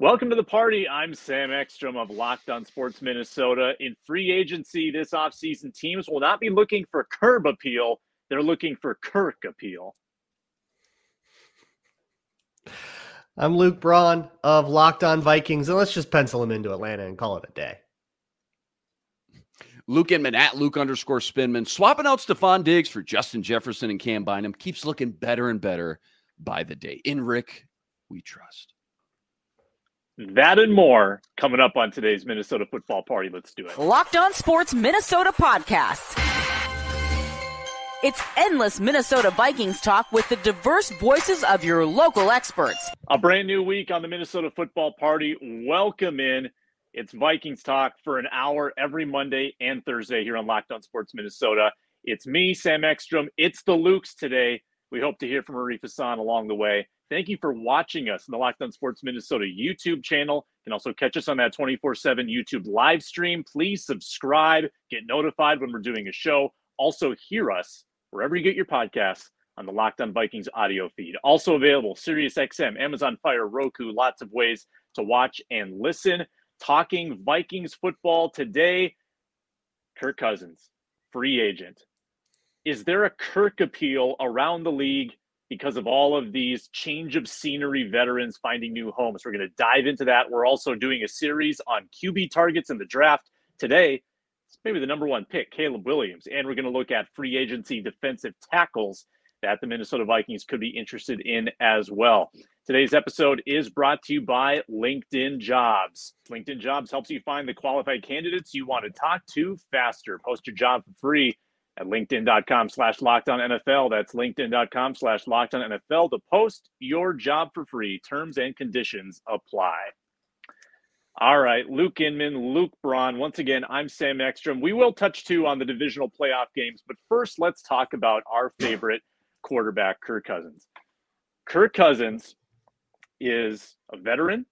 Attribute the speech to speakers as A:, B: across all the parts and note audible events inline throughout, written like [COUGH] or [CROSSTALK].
A: Welcome to the party. I'm Sam Ekstrom of Locked On Sports Minnesota. In free agency this offseason, teams will not be looking for curb appeal, they're looking for Kirk appeal.
B: I'm Luke Braun of Locked On Vikings, and let's just pencil him into Atlanta and call it a day.
C: Luke Inman at Luke underscore Spinman, swapping out Stefon Diggs for Justin Jefferson and Cam Bynum keeps looking better and better by the day. In Rick, we trust.
A: That and more coming up on today's Minnesota football party. Let's do it.
D: Locked on Sports Minnesota podcast. It's endless Minnesota Vikings talk with the diverse voices of your local experts.
A: A brand new week on the Minnesota football party. Welcome in. It's Vikings talk for an hour every Monday and Thursday here on Locked on Sports Minnesota. It's me, Sam Ekstrom. It's the Lukes today. We hope to hear from Arif Hassan along the way. Thank you for watching us in the Locked On Sports Minnesota YouTube channel. You can also catch us on that 24 7 YouTube live stream. Please subscribe, get notified when we're doing a show. Also, hear us wherever you get your podcasts on the Locked On Vikings audio feed. Also available SiriusXM, Amazon Fire, Roku, lots of ways to watch and listen. Talking Vikings football today. Kirk Cousins, free agent. Is there a Kirk appeal around the league? Because of all of these change of scenery veterans finding new homes. We're going to dive into that. We're also doing a series on QB targets in the draft today. It's maybe the number one pick, Caleb Williams. And we're going to look at free agency defensive tackles that the Minnesota Vikings could be interested in as well. Today's episode is brought to you by LinkedIn Jobs. LinkedIn Jobs helps you find the qualified candidates you want to talk to faster. Post your job for free at linkedin.com slash locked on NFL. That's linkedin.com slash NFL to post your job for free. Terms and conditions apply. All right, Luke Inman, Luke Braun. Once again, I'm Sam Ekstrom. We will touch too on the divisional playoff games, but first, let's talk about our favorite quarterback, Kirk Cousins. Kirk Cousins is a veteran.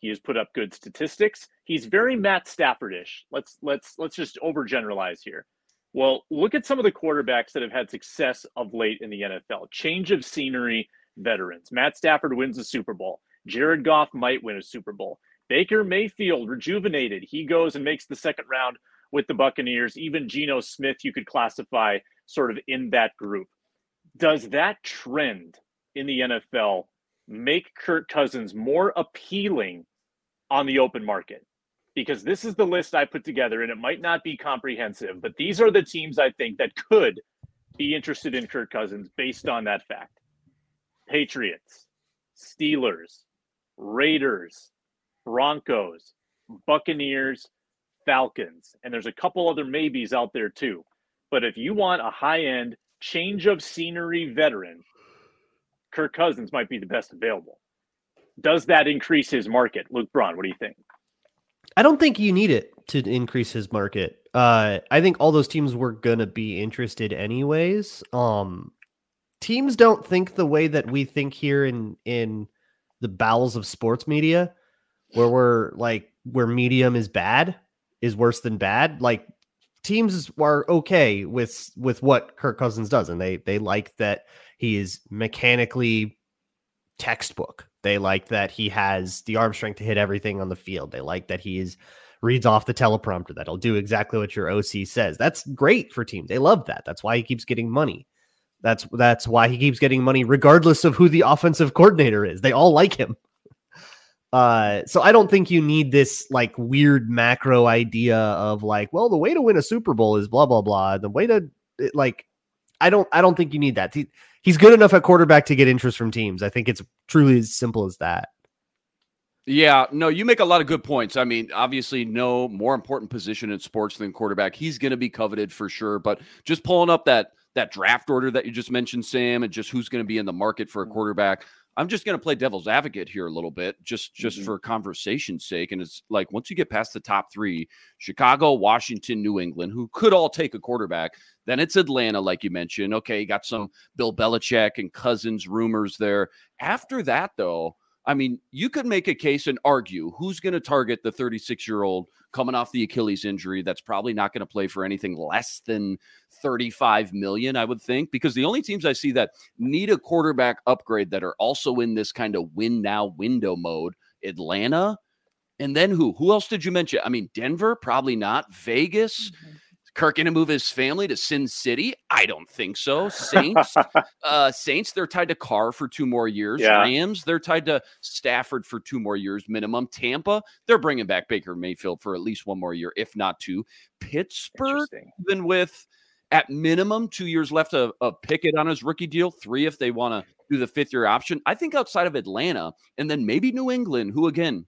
A: He has put up good statistics. He's very Matt Staffordish. Let's let's let's just overgeneralize here. Well, look at some of the quarterbacks that have had success of late in the NFL. Change of scenery veterans. Matt Stafford wins a Super Bowl. Jared Goff might win a Super Bowl. Baker Mayfield, rejuvenated. He goes and makes the second round with the Buccaneers. Even Geno Smith, you could classify sort of in that group. Does that trend in the NFL make Kirk Cousins more appealing on the open market? Because this is the list I put together, and it might not be comprehensive, but these are the teams I think that could be interested in Kirk Cousins based on that fact Patriots, Steelers, Raiders, Broncos, Buccaneers, Falcons, and there's a couple other maybes out there too. But if you want a high end change of scenery veteran, Kirk Cousins might be the best available. Does that increase his market? Luke Braun, what do you think?
B: I don't think you need it to increase his market. Uh, I think all those teams were gonna be interested anyways. Um, teams don't think the way that we think here in in the bowels of sports media, where we're like where medium is bad is worse than bad. Like teams are okay with with what Kirk Cousins does, and they they like that he is mechanically textbook. They like that he has the arm strength to hit everything on the field. They like that he's reads off the teleprompter that he'll do exactly what your OC says. That's great for teams. They love that. That's why he keeps getting money. That's that's why he keeps getting money regardless of who the offensive coordinator is. They all like him. Uh, so I don't think you need this like weird macro idea of like, well, the way to win a Super Bowl is blah blah blah. The way to like, I don't I don't think you need that. He, he's good enough at quarterback to get interest from teams. I think it's truly as simple as that.
C: Yeah, no, you make a lot of good points. I mean, obviously, no more important position in sports than quarterback. He's going to be coveted for sure. But just pulling up that that draft order that you just mentioned, Sam, and just who's going to be in the market for a mm-hmm. quarterback. I'm just going to play devil's advocate here a little bit, just just mm-hmm. for conversation's sake. And it's like once you get past the top three, Chicago, Washington, New England, who could all take a quarterback, then it's Atlanta, like you mentioned. Okay, you got some Bill Belichick and Cousins rumors there. After that, though, I mean, you could make a case and argue who's going to target the 36 year old coming off the Achilles injury that's probably not going to play for anything less than 35 million, I would think, because the only teams I see that need a quarterback upgrade that are also in this kind of win now window mode Atlanta, and then who? Who else did you mention? I mean, Denver, probably not. Vegas.
A: Mm-hmm.
C: Kirk gonna move his family to Sin City? I don't think so. Saints, [LAUGHS] uh, Saints, they're tied to Carr for two more years.
A: Yeah.
C: Rams, they're tied to Stafford for two more years minimum. Tampa, they're bringing back Baker Mayfield for at least one more year, if not two. Pittsburgh, even with at minimum two years left of, of Pickett on his rookie deal, three if they want to do the fifth year option. I think outside of Atlanta and then maybe New England, who again,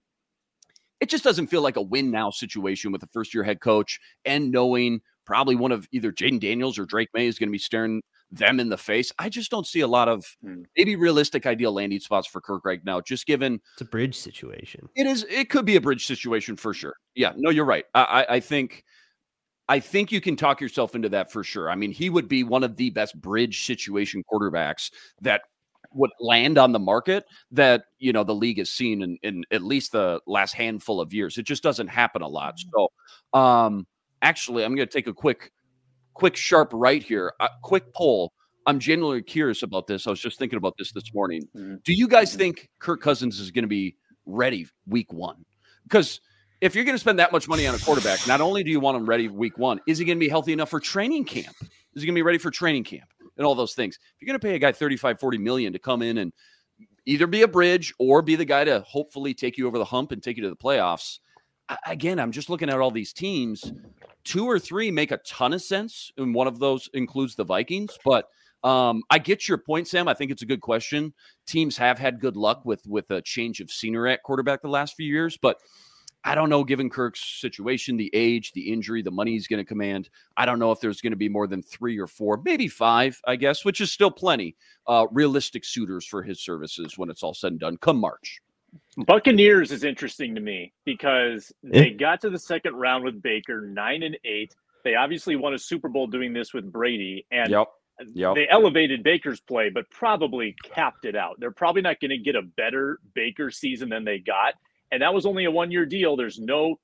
C: it just doesn't feel like a win now situation with a first year head coach and knowing probably one of either Jayden Daniels or Drake Maye is going to be staring them in the face. I just don't see a lot of
A: Hmm.
C: maybe realistic ideal landing spots for Kirk right now, just given
B: It's a bridge situation.
C: it is it could be a bridge situation for sure. Yeah, no, you're right. I, I, I think I think you can talk yourself into that for sure. I mean, he would be one of the best bridge situation quarterbacks that would land on the market that you know the league has seen in, in at least the last handful of years. It just doesn't happen a lot. So um actually I'm gonna take a quick quick sharp right here. A quick poll. I'm genuinely curious about this. I was just thinking about this this morning.
A: Mhm.
C: Do you guys think Kirk Cousins is going to be ready week one? Because if you're going to spend that much money on a quarterback, not only do you want him ready week one, is he going to be healthy enough for training camp? Is he going to be ready for training camp and all those things? If you're going to pay a guy 35, 40 million to come in and either be a bridge or be the guy to hopefully take you over the hump and take you to the playoffs, again, I'm just looking at all these teams. Two or three make a ton of sense, and one of those includes the Vikings. But um, I get your point, Sam. I think it's a good question. Teams have had good luck with with a change of scenery at quarterback the last few years, but I don't know, given Kirk's situation, the age, the injury, the money he's going to command, I don't know if there's going to be more than three or four, maybe five, I guess, which is still plenty, uh, realistic suitors for his services when it's all said and done come March.
A: Buccaneers is interesting to me because they got to the second round with Baker, nine and eight. They obviously won a Super Bowl doing this with Brady, and
C: Yep. Yep.
A: they elevated Baker's play, but probably capped it out. They're probably not going to get a better Baker season than they got, and that was only a one-year deal. There's no,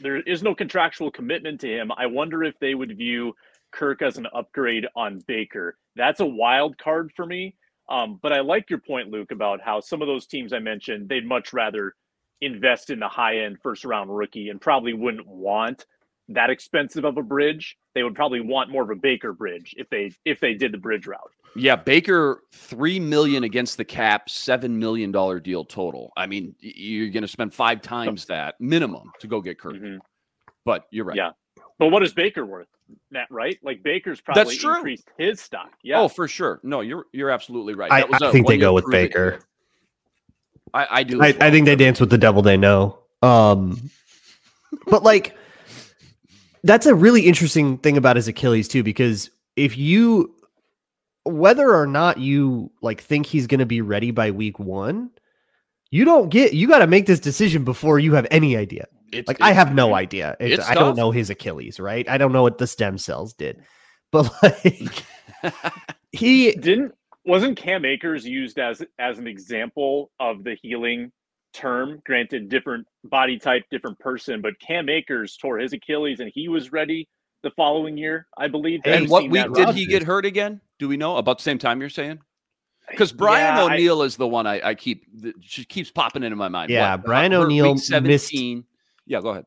A: there is no contractual commitment to him. I wonder if they would view Kirk as an upgrade on Baker. That's a wild card for me. Um, but I like your point, Luke, about how some of those teams I mentioned, they'd much rather invest in the high end first round rookie and probably wouldn't want that expensive of a bridge. They would probably want more of a Baker bridge if they if they did the bridge route.
C: Yeah, Baker three million against the cap, seven million dollar deal total. I mean, you're going to spend five times that minimum to go get Kirk.
A: Mhm.
C: But you're right.
A: Yeah. But what is Baker worth? That right? Like Baker's probably
C: true.
A: increased his stock. Yeah.
C: Oh, for sure. No, you're you're absolutely right.
B: I,
C: That was
B: I
C: a
B: think they go with Baker.
C: deal. I, I do.
B: I,
C: as
B: I think they dance with the devil they know. Um, but like, that's a really interesting thing about his Achilles too, because if you, whether or not you like think he's going to be ready by week one, you don't get. You got to make this decision before you have any idea.
C: It's,
B: Like I have no idea. It's,
C: it's
B: I don't know his Achilles, right? I don't know what the stem cells did, [LAUGHS] but like [LAUGHS] he
A: Didn't wasn't Cam Akers used as as an example of the healing term? Granted, different body type, different person, but Cam Akers tore his Achilles and he was ready the following year, I believe. Have
C: And
A: you
C: what week did he get hurt again? Do we know about the same time you're saying? Uh, because Brian
A: Yeah, I-
C: O'Neill is the one I, I keep that just keeps popping into my mind.
B: Yeah,
C: What,
B: Brian
C: hurt
B: O'Neill missed-
C: 17. Yeah, go ahead.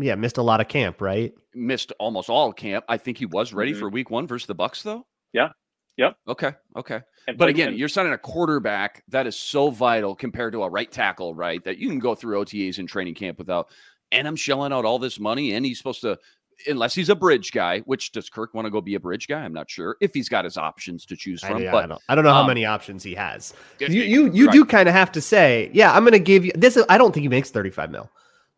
B: yeah missed a lot of camp, right?
C: Missed almost all camp. I think he was ready
A: Mhm.
C: for week one versus the Bucks, though.
A: Yeah. Yep.
C: Okay. Okay.
A: And
C: But again,
A: and-
C: you're signing a quarterback that is so vital compared to a right tackle, right? That you can go through OTAs and training camp without. And I'm shelling out all this money, and he's supposed to, unless he's a bridge guy. Which does Kirk want to go be a bridge guy? I'm not sure if he's got his options to choose
B: I,
C: from.
B: yeah, I
C: but
B: don't, I don't know how
C: um,
B: many options he has. You you you
C: right.
B: do kind of have to say, yeah, I'm going to give you this. Is, I don't think he makes 35 mil.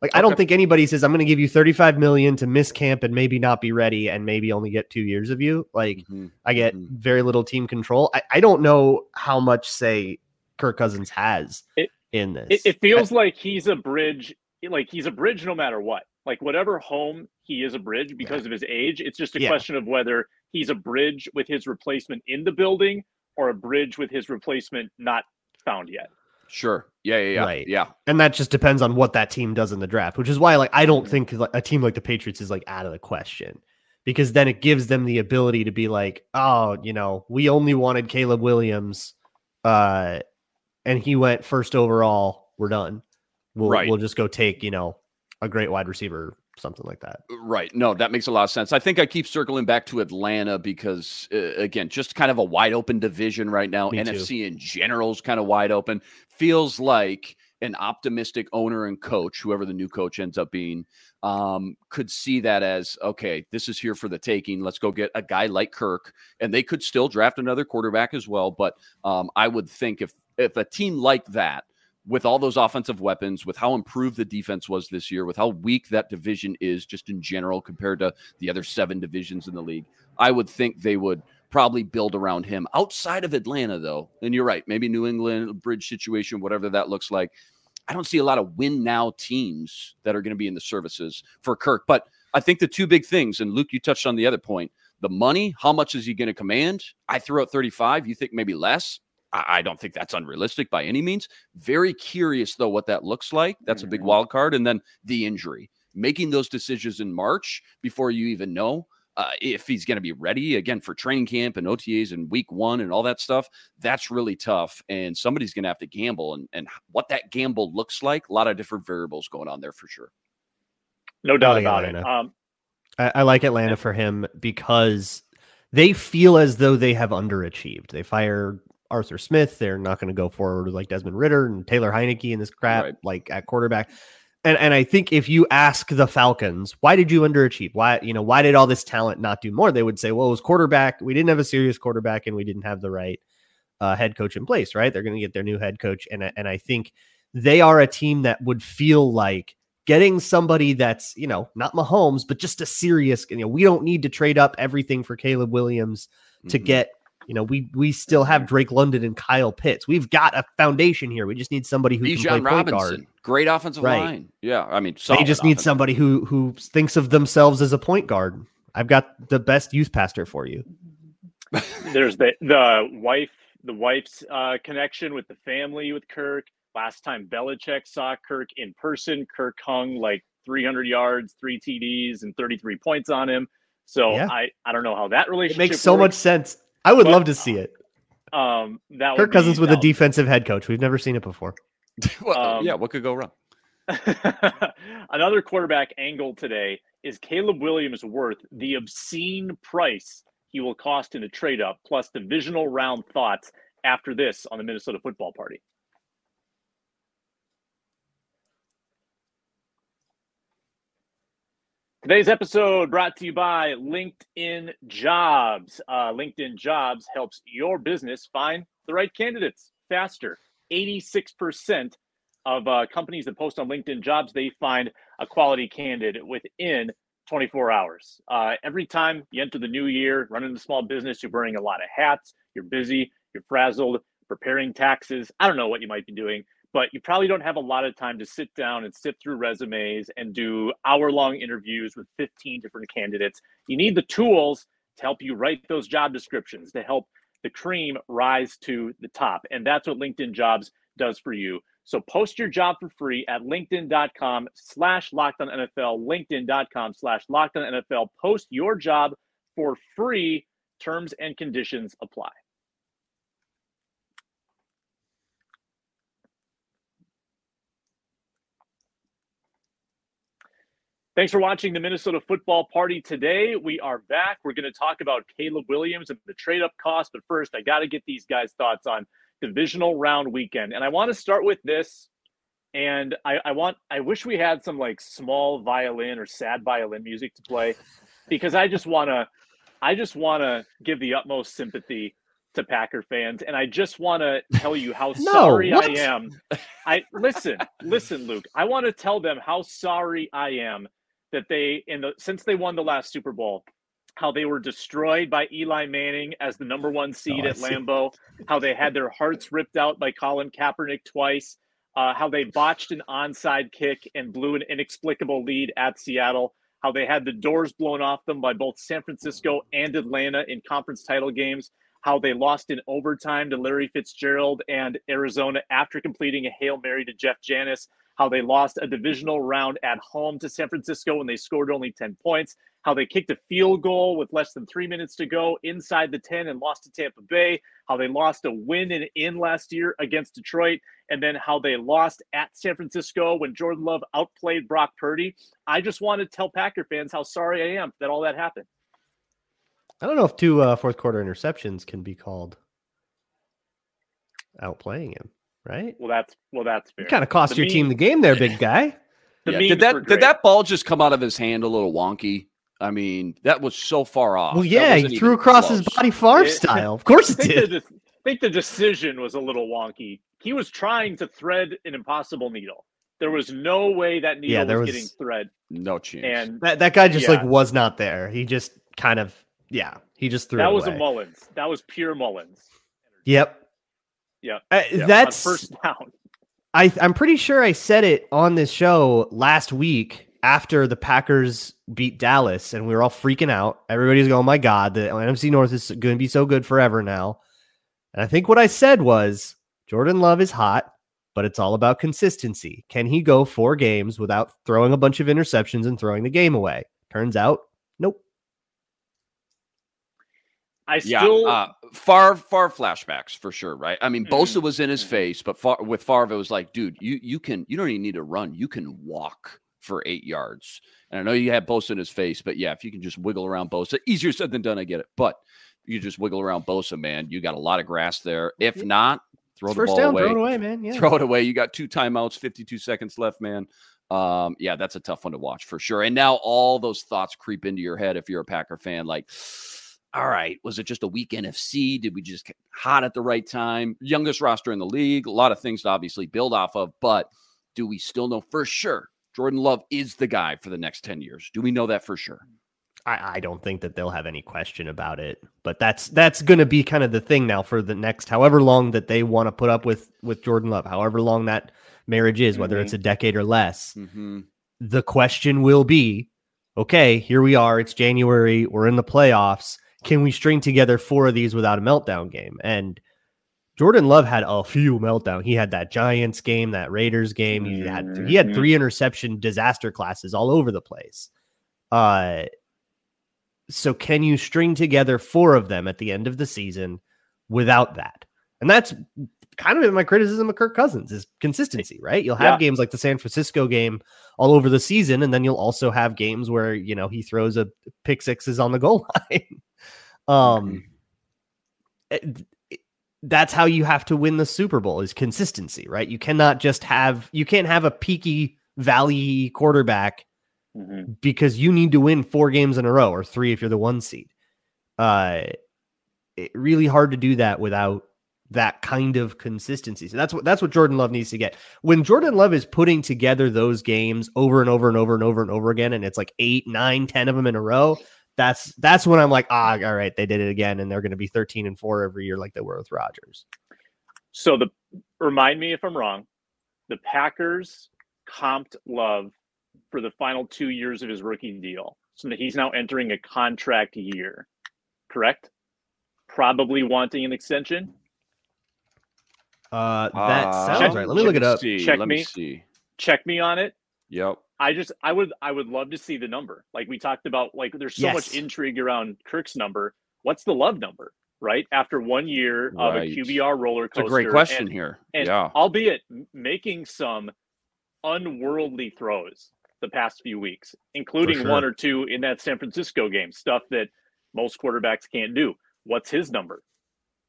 B: Like I don't think anybody says I'm going to give you 35 million to miss camp and maybe not be ready and maybe only get two years of you. Like
C: Mhm.
B: I get
C: Mhm.
B: very little team control. I, I don't know how much say Kirk Cousins has
A: It-
B: in this.
A: it, it feels like he's a bridge like he's a bridge no matter what like whatever home he is a bridge because of his age it's just a
B: Yeah.
A: question of whether he's a bridge with his replacement in the building or a bridge with his replacement not found yet
C: Sure. Yeah. Yeah. Yeah.
B: Right.
C: Yeah.
B: and that just depends on what that team does in the draft, which is why like I don't
A: Mhm.
B: think a team like the Patriots is like out of the question because then it gives them the ability to be like, oh, you know, we only wanted Caleb Williams, uh, and he went first overall. We're done. We'll
C: Right.
B: we'll just go take you know a great wide receiver, something like that.
C: Right. No, that makes a lot of sense. I think I keep circling back to Atlanta because, uh, again, just kind of a wide open division right now.
B: Me too.
C: NFC in general is kind of wide open. Feels like an optimistic owner and coach, whoever the new coach ends up being, um, could see that as okay, this is here for the taking. Let's go get a guy like Kirk, and they could still draft another quarterback as well. But um, I would think if if a team like that with all those offensive weapons, with how improved the defense was this year, with how weak that division is just in general compared to the other seven divisions in the league, I would think they would probably build around him outside of Atlanta, though. And you're right, maybe New England bridge situation, whatever that looks like. I don't see a lot of win now teams that are going to be in the services for Kirk. But I think the two big things, and Luke, you touched on the other point the money, how much is he going to command? I threw out 35. You think maybe less? I I don't think that's unrealistic by any means. Very curious though what that looks like. That's a big
A: Mhm.
C: wild card, and then the injury. Making those decisions in March before you even know uh, if he's going to be ready again for training camp and OTAs and week one and all that stuff. That's really tough, and somebody's going to have to gamble, and and what that gamble looks like. A lot of different variables going on there for sure.
A: No doubt
B: like
A: about it. Um,
B: I, I like Atlanta for him because they feel as though they have underachieved. They fire Arthur Smith. They're not going to go forward with like Desmond Ridder and Taylor Heinicke and this crap
C: Right.
B: like at quarterback. And and I think if you ask the Falcons, why did you underachieve? Why you know why did all this talent not do more? They would say, well, it was quarterback. We didn't have a serious quarterback, and we didn't have the right uh, head coach in place. Right? They're going to get their new head coach, and I- and I think they are a team that would feel like getting somebody that's you know not Mahomes, but just a serious. You know, we don't need to trade up everything for Caleb Williams to
C: Mhm.
B: get. You know, we we still have Drake London and Kyle Pitts. We've got a foundation here. We just need somebody who can play
C: Bijan
B: point
C: Robinson,
B: guard.
C: great offensive
B: Right.
C: line. Yeah, I mean, so
B: They
C: solid
B: just need somebody who who thinks of themselves as a point guard. I've got the best youth pastor for you.
A: there's the the wife the wife's uh, connection with the family with Kirk. Last time Belichick saw Kirk in person, Kirk hung like 300 yards, three TDs, and 33 points on him. So
B: Yeah.
A: I I don't know how that
B: It
A: relationship
B: makes so much sense. I would
A: But-
B: love to see it.
A: Um, that would
B: Kirk Cousins
A: be,
B: with a
A: that
B: defensive head coach. We've never seen it before. [LAUGHS]
C: Well,
A: Um,
C: yeah, what could go wrong? [LAUGHS]
A: Another quarterback angle today is Caleb Williams worth the obscene price he will cost in a trade up, plus divisional round thoughts after this on the Minnesota Football Party. Today's episode brought to you by LinkedIn Jobs. Uh, LinkedIn Jobs helps your business find the right candidates faster. 86% of uh, companies that post on LinkedIn Jobs, they find a quality candidate within 24 hours. Uh, every time you enter the new year, running a small business, you're wearing a lot of hats, you're busy, you're frazzled, preparing taxes. I don't know what you might be doing, but you probably don't have a lot of time to sit down and sift through resumes and do hour long interviews with 15 different candidates. You need the tools to help you write those job descriptions, to help the cream rise to the top. And that's what LinkedIn Jobs does for you. So post your job for free at linkedin.com slash lockdown NFL, linkedin.com slash lockdown NFL. Post your job for free. Terms and conditions apply. Thanks for watching the Minnesota Football Party today. We are back. We're going to talk about Caleb Williams and the trade up cost. But first, I got to get these guys' thoughts on divisional round weekend. And I want to start with this. And I, I want, I wish we had some like small violin or sad violin music to play because I just want to, I just want to give the utmost sympathy to Packer fans. And I just want to tell you how [LAUGHS]
B: No,
A: sorry I am. I listen, listen, Luke. I want to tell them how sorry I am that they in the since they won the last Super Bowl, how they were destroyed by Eli Manning as the number one seed
B: Oh,
A: at. Lambeau, how they had their hearts ripped out by Colin Kaepernick twice, uh, how they botched an onside kick and blew an inexplicable lead at Seattle, how they had the doors blown off them by both San Francisco and Atlanta in conference title games, how they lost in overtime to Larry Fitzgerald and Arizona after completing a Hail Mary to Jeff Janis, how they lost a divisional round at home to San Francisco when they scored only 10 points, how they kicked a field goal with less than three minutes to go inside the 10 and lost to Tampa Bay, how they lost a win in, in last year against Detroit, and then how they lost at San Francisco when Jordan Love outplayed Brock Purdy. I just want to tell Packer fans how sorry I am that all that happened.
B: I don't know if two uh, fourth quarter interceptions can be called outplaying him, right?
A: Well, that's well, that's fair.
B: Kind of cost
A: The
B: your team the game there, big [LAUGHS] guy.
A: The
C: Yeah. Did that did that ball just come out of his hand a little wonky? I mean, that was so far off.
B: well, yeah, he threw
C: even
B: across his body Favre
A: Yeah.
B: style. Of [LAUGHS] course it did.
A: the, I think the decision was a little wonky. He was trying to thread an impossible needle. There was no way that needle
B: Yeah, there
A: was,
B: was-
A: getting thread.
C: No chance.
A: And
B: That that guy just like was not there. He just kind of yeah. He just threw.
A: that
B: it
A: was
B: away.
A: a Mullens. That was pure Mullens.
B: Yep.
A: Yep.
B: Uh,
A: Yeah,
B: that's
A: first down.
B: I I'm pretty sure I said it on this show last week after the Packers beat Dallas and we were all freaking out. Everybody's going, "Oh my god, the NFC North is going to be so good forever now." And I think what I said was Jordan Love is hot, but it's all about consistency. Can he go four games without throwing a bunch of interceptions and throwing the game away? Turns out, nope.
A: I
C: yeah,
A: still
C: uh, far far flashbacks for sure, right? I mean,
A: Mhm.
C: Bosa was in his
A: Mhm.
C: face, but far, with Favre, it was like, dude, you you can you don't even need to run, you can walk for eight yards. And I know you had Bosa in his face, but yeah, if you can just wiggle around Bosa, easier said than done. I get it, but you just wiggle around Bosa, man. You got a lot of grass there. If not, throw the
B: First
C: ball
B: down,
C: away.
B: throw it away, man. Yeah.
C: throw it away. You got two timeouts, 52 seconds left, man. Um, yeah, that's a tough one to watch for sure. And now all those thoughts creep into your head if you're a Packer fan. Like, all right, was it just a weak NFC? Did we just get hot at the right time? Youngest roster in the league, a lot of things to obviously build off of, but do we still know for sure Jordan Love is the guy for the next 10 years? Do we know that for sure?
B: I, I don't think that they'll have any question about it. But that's that's going to be kind of the thing now for the next however long that they want to put up with with Jordan Love, however long that marriage is, whether it's a decade or less.
C: Mm-hmm.
B: The question will be, okay, here we are. It's January. We're in the playoffs. Can we string together four of these without a meltdown game? And Jordan Love had a few meltdown. He had that Giants game, that Raiders game. He had he had
A: Mhm.
B: three interception disaster classes all over the place. Uh so can you string together four of them at the end of the season without that? And that's kind of been my criticism of Kirk Cousins is consistency, right? You'll have
A: Yeah.
B: games like the San Francisco game all over the season, and then you'll also have games where you know he throws a pick sixes on the goal [LAUGHS] line. um it- it- that's how you have to win the Super Bowl is consistency, right? You cannot just have you can't have a peaky valley quarterback
A: Mhm.
B: because you need to win four games in a row or three if you're the one seed. Uh, it, really hard to do that without that kind of consistency. So that's what that's what Jordan Love needs to get. When Jordan Love is putting together those games over and over and over and over and over again, and it's like eight, nine, ten of them in a row. That's that's when I'm like, ah, all right, they did it again, and they're going to be 13 and four every year like they were with Rodgers.
A: So the remind me if I'm wrong. The Packers comped Love for the final two years of his rookie deal, so that he's now entering a contract year. Correct? Probably wanting an extension.
B: Uh, that
C: Uh,
B: sounds right. Let me look it up.
C: See.
A: Check
C: Let me
A: me.
C: see.
A: Check me on it.
C: Yep.
A: I just I would I would love to see the number. Like we talked about, like there's so much intrigue around Kirk's number. What's the love number? Right after one year of a
C: Right.
A: QBR roller
C: It's a
A: coaster.
C: great question
A: and,
C: here.
A: and
C: yeah.
A: albeit making some unworldly throws the past few weeks, including
B: sure.
A: one or two in that San Francisco game, stuff that most quarterbacks can't do. What's his number?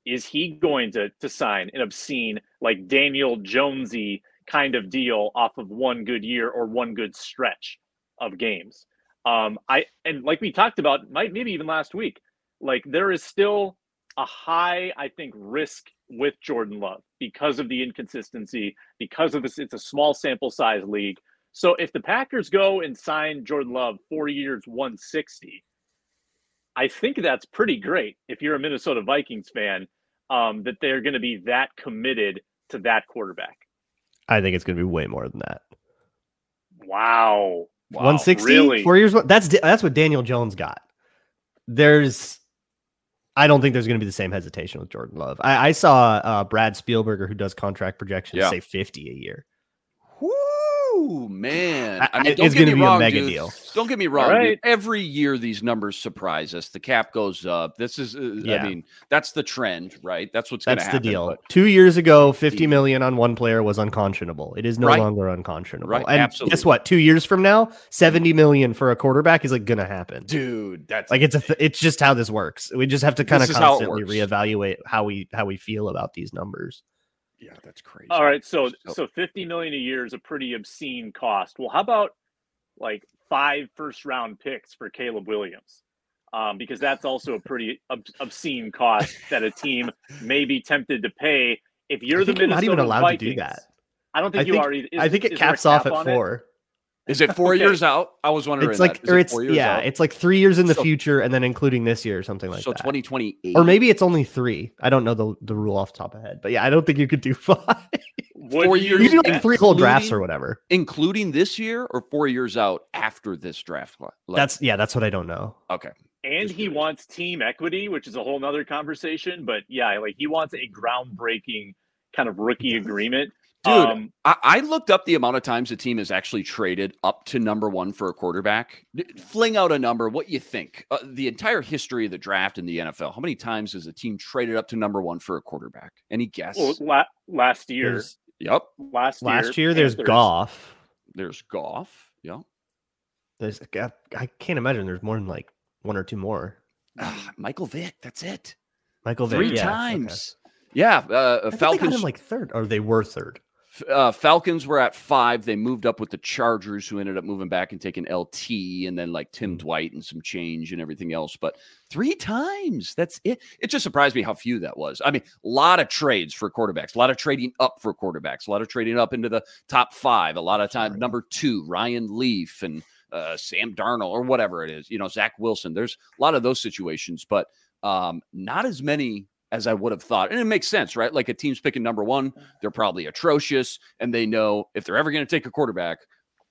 A: Is he going to to sign an obscene like Daniel Jonesy kind of deal off of one good year or one good stretch of games? Um, I and like we talked about, might maybe even last week, like there is still a high, I think, risk with Jordan Love because of the inconsistency, because of this. It's a small sample size league. So if the Packers go and sign Jordan Love four years, 160, I think that's pretty great if you're a Minnesota Vikings fan, um, that they're going to be that committed to that quarterback.
B: I think it's going to be way more than that.
A: Wow. Wow.
B: 160
A: Really?
B: four years that's that's what daniel jones got there's i don't think there's going to be the same hesitation with jordan love i, I saw uh, brad spielberger who does contract projections
C: Yeah.
B: say 50 a year
C: Whoo, man,
B: I mean, it's going to be wrong, a mega dude. deal.
C: Don't get me wrong. Right. Every year these numbers surprise us. The cap goes up. This is, uh, yeah. I mean, that's the trend, right? That's what's going to happen.
B: That's the deal. But Two years ago, fifty million on one player was unconscionable. It is no right. longer unconscionable. Right. And Absolutely. guess what? Two years from now, seventy million for a quarterback is like going to happen,
C: dude. That's
B: like it's a. Th- it's just how this works. We just have to kind of constantly reevaluate how we how we feel about these numbers.
C: Yeah, that's crazy.
A: All right, so so 50 million a year is a pretty obscene cost. Well, how about like five first round picks for Caleb Williams? Um, because that's also a pretty [LAUGHS] ob- obscene cost that a team may be tempted to pay if you're the Minnesota
B: not even allowed
A: Vikings,
B: to do that.
A: I don't think I
B: you
A: think, are. Is,
B: I think it caps cap off at four. It?
C: Is it four [LAUGHS] okay. years out? I was wondering.
B: It's like, or it it's yeah, out? it's like three years in the so, future, and then including this year or something like
C: so
B: that.
C: So twenty twenty eight,
B: or maybe it's only three. I don't know the the rule off the top of head, but yeah, I don't think you could do [LAUGHS] five. four years, you do like three whole drafts or whatever,
C: including this year, or four years out after this draft.
B: Like, that's yeah, that's what I don't know.
C: Okay.
A: And he wants team equity, which is a whole nother conversation. But yeah, like he wants a groundbreaking kind of rookie agreement
C: Dude, um, I, I, looked up the amount of times a team has actually traded up to number one for a quarterback. Fling out a number. What you think? Uh, the entire history of the draft in the NFL. How many times has a team traded up to number one for a quarterback? Any guess? Well,
A: la- last year. There's,
C: yep.
A: Last
B: year. Last year. There's Goff.
C: There's Goff. Yep.
B: There's. I can't imagine there's more than like one or two more.
C: Uh, Michael Vick. That's it.
B: Michael Vick.
C: Three
B: yeah,
C: times. Okay. Yeah, uh, Falcons.
B: like third, or they were third.
C: Uh, Falcons were at five. They moved up with the Chargers, who ended up moving back and taking LT, and then like Tim mm. Dwight and some change and everything else. But three times, that's it. It just surprised me how few that was. I mean, a lot of trades for quarterbacks, a lot of trading up for quarterbacks, a lot of trading up into the top five. A lot of time, number two, Ryan Leaf and uh, Sam Darnold or whatever it is. You know, Zach Wilson. There's a lot of those situations, but um, not as many as I would have thought. And it makes sense, right? Like a team's picking number one, they're probably atrocious, and they know if they're ever going to take a quarterback,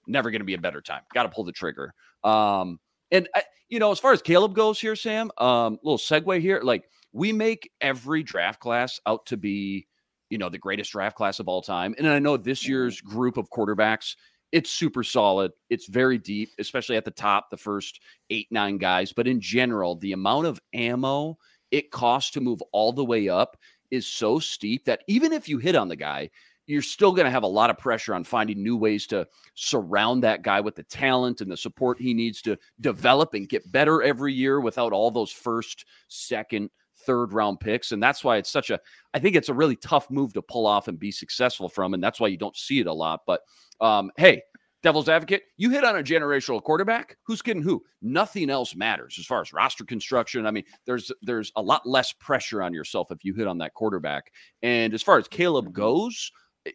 C: never going to be a better time. Got to pull the trigger. Um, and I, you know, as far as Caleb goes here, Sam, um, little segue here. Like we make every draft class out to be, you know, the greatest draft class of all time. And I know this year's group of quarterbacks, it's super solid. It's very deep, especially at the top, the first eight, nine guys. But in general, the amount of ammo it costs to move all the way up is so steep that even if you hit on the guy, you're still going to have a lot of pressure on finding new ways to surround that guy with the talent and the support he needs to develop and get better every year without all those first, second, third round picks. And that's why it's such a, I think it's a really tough move to pull off and be successful from. And that's why you don't see it a lot. But um, hey, devil's advocate, you hit on a generational quarterback. Who's kidding who? Nothing else matters as far as roster construction. I mean, there's there's a lot less pressure on yourself if you hit on that quarterback. And as far as Caleb goes,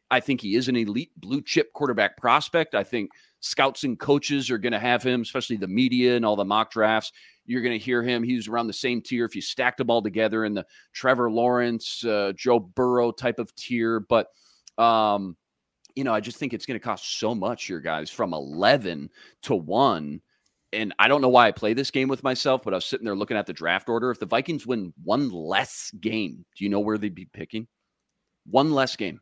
C: I think he is an elite blue chip quarterback prospect. I think scouts and coaches are going to have him, especially the media and all the mock drafts. You're going to hear him. He's around the same tier if you stack them all together in the Trevor Lawrence, uh, Joe Burrow type of tier. But um, you know, I just think it's going to cost so much here, guys, from 11 to 1. And I don't know why I play this game with myself, but I was sitting there looking at the draft order. If the Vikings win one less game, do you know where they'd be picking? One less game.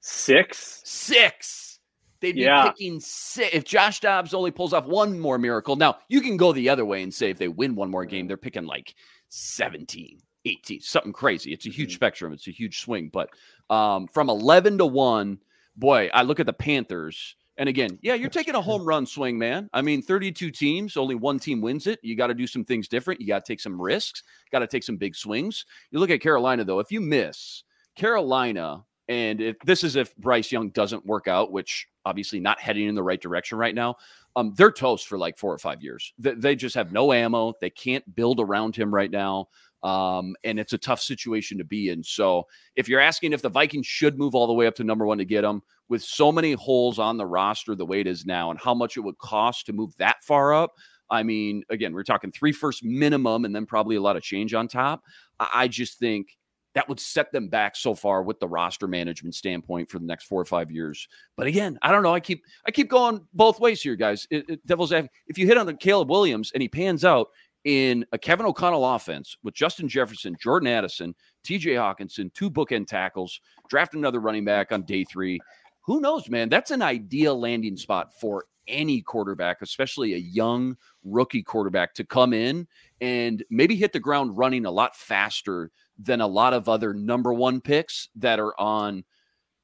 A: Six.
C: Six. They'd be picking six. If Josh Dobbs only pulls off one more miracle, now you can go the other way and say if they win one more game, they're picking like 17, 18, something crazy. It's a huge mm-hmm. spectrum. It's a huge swing. But um, from 11 to 1, boy, I look at the Panthers. And again, yeah, you're taking a [LAUGHS] home run swing, man. I mean, 32 teams, only one team wins it. You got to do some things different. You got to take some risks, got to take some big swings. You look at Carolina, though, if you miss Carolina, and if this is if Bryce Young doesn't work out, which obviously not heading in the right direction right now, um, they're toast for like four or five years. They, they just have no ammo. They can't build around him right now. Um, and it's a tough situation to be in. So if you're asking if the Vikings should move all the way up to number one to get him, with so many holes on the roster the way it is now, and how much it would cost to move that far up, I mean, again, we're talking three first minimum, and then probably a lot of change on top. I just think that would set them back so far with the roster management standpoint for the next four or five years. But again, I don't know. I keep I keep going both ways here, guys. It, it, Devil's if you hit on the Caleb Williams and he pans out, in a Kevin O'Connell offense with Justin Jefferson, Jordan Addison, TJ Hockenson, two bookend tackles, draft another running back on day three. who knows, man? That's an ideal landing spot for any quarterback, especially a young rookie quarterback, to come in and maybe hit the ground running a lot faster than a lot of other number one picks that are on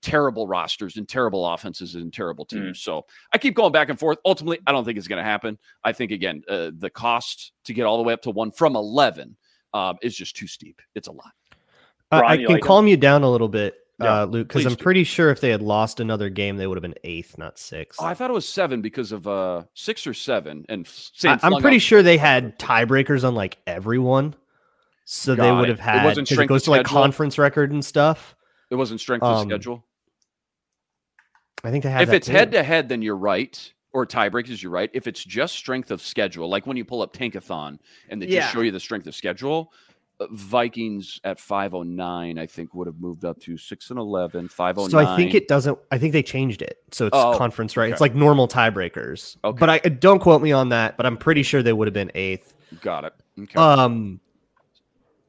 C: terrible rosters and terrible offenses and terrible teams. Mm. So I keep going back and forth. Ultimately, I don't think it's going to happen. I think, again, uh, the cost to get all the way up to one from 11 um, is just too steep. It's a lot.
B: Uh, I can like calm him? you down a little bit yeah, uh, Luke, because I'm do. pretty sure if they had lost another game, they would have been eighth, not sixth.
C: Oh, I thought it was seven because of uh six or seven. And
B: I, am pretty sure they had tiebreakers on like everyone, so Got they would have had. It wasn't strength. It goes to like conference record and stuff.
C: It wasn't strength um, of schedule.
B: I think they have.
C: If it's head to head, then you're right. Or tiebreakers, you're right. If it's just strength of schedule, like when you pull up Tankathon and they yeah. just show you the strength of schedule, Vikings at 509, I think would have moved up to 6 and 11, 509.
B: So I think it doesn't, I think they changed it. So it's oh, conference, right? Okay. It's like normal tiebreakers. Okay. But I don't quote me on that, but I'm pretty sure they would have been eighth.
C: Got it. Okay.
B: Um,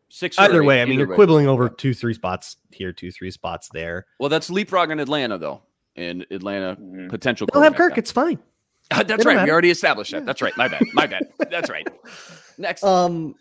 B: Six either eight, way, I mean, you're way. quibbling over two, three spots here, two, three spots there.
C: Well, that's leapfrog in Atlanta, though. And Atlanta mm-hmm. potential.
B: They'll have Kirk. Guy. It's fine. [LAUGHS]
C: that's right. Matter. We already established that. Yeah. That's right. My bad. My bad. That's right. [LAUGHS] Next.
B: Um,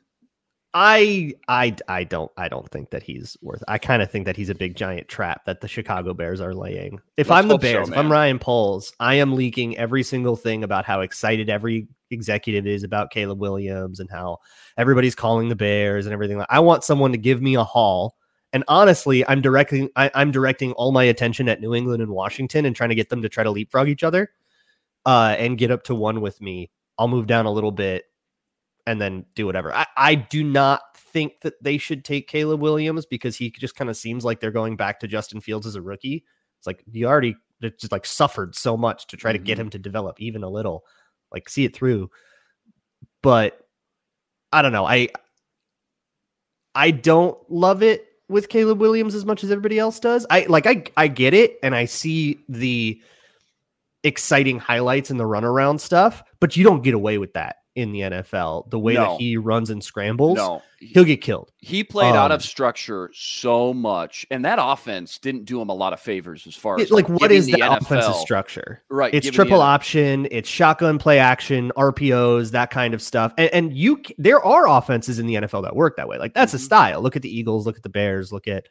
B: I I I don't I don't think that he's worth. I kind of think that he's a big giant trap that the Chicago Bears are laying. If Let's I'm the Bears, so, if I'm Ryan Poles, I am leaking every single thing about how excited every executive is about Caleb Williams and how everybody's calling the Bears and everything. I want someone to give me a haul. And honestly, I'm directing I, I'm directing all my attention at New England and Washington and trying to get them to try to leapfrog each other uh, and get up to one with me. I'll move down a little bit and then do whatever. I, I do not think that they should take Caleb Williams because he just kind of seems like they're going back to Justin Fields as a rookie. It's like you already just like suffered so much to try to get mm-hmm. him to develop even a little, like see it through. But I don't know. I I don't love it with Caleb Williams as much as everybody else does. I like I I get it and I see the exciting highlights and the runaround stuff, but you don't get away with that in the NFL. The way no. that he runs and scrambles, no. he'll get killed.
C: He played um, out of um, structure so much, and that offense didn't do him a lot of favors as far as
B: like, like what is the, the offensive structure?
C: Right,
B: it's triple option, it's shotgun play action, RPOs, that kind of stuff. And, and you, there are offenses in the NFL that work that way. Like that's mm-hmm. a style. Look at the Eagles, look at the Bears, look at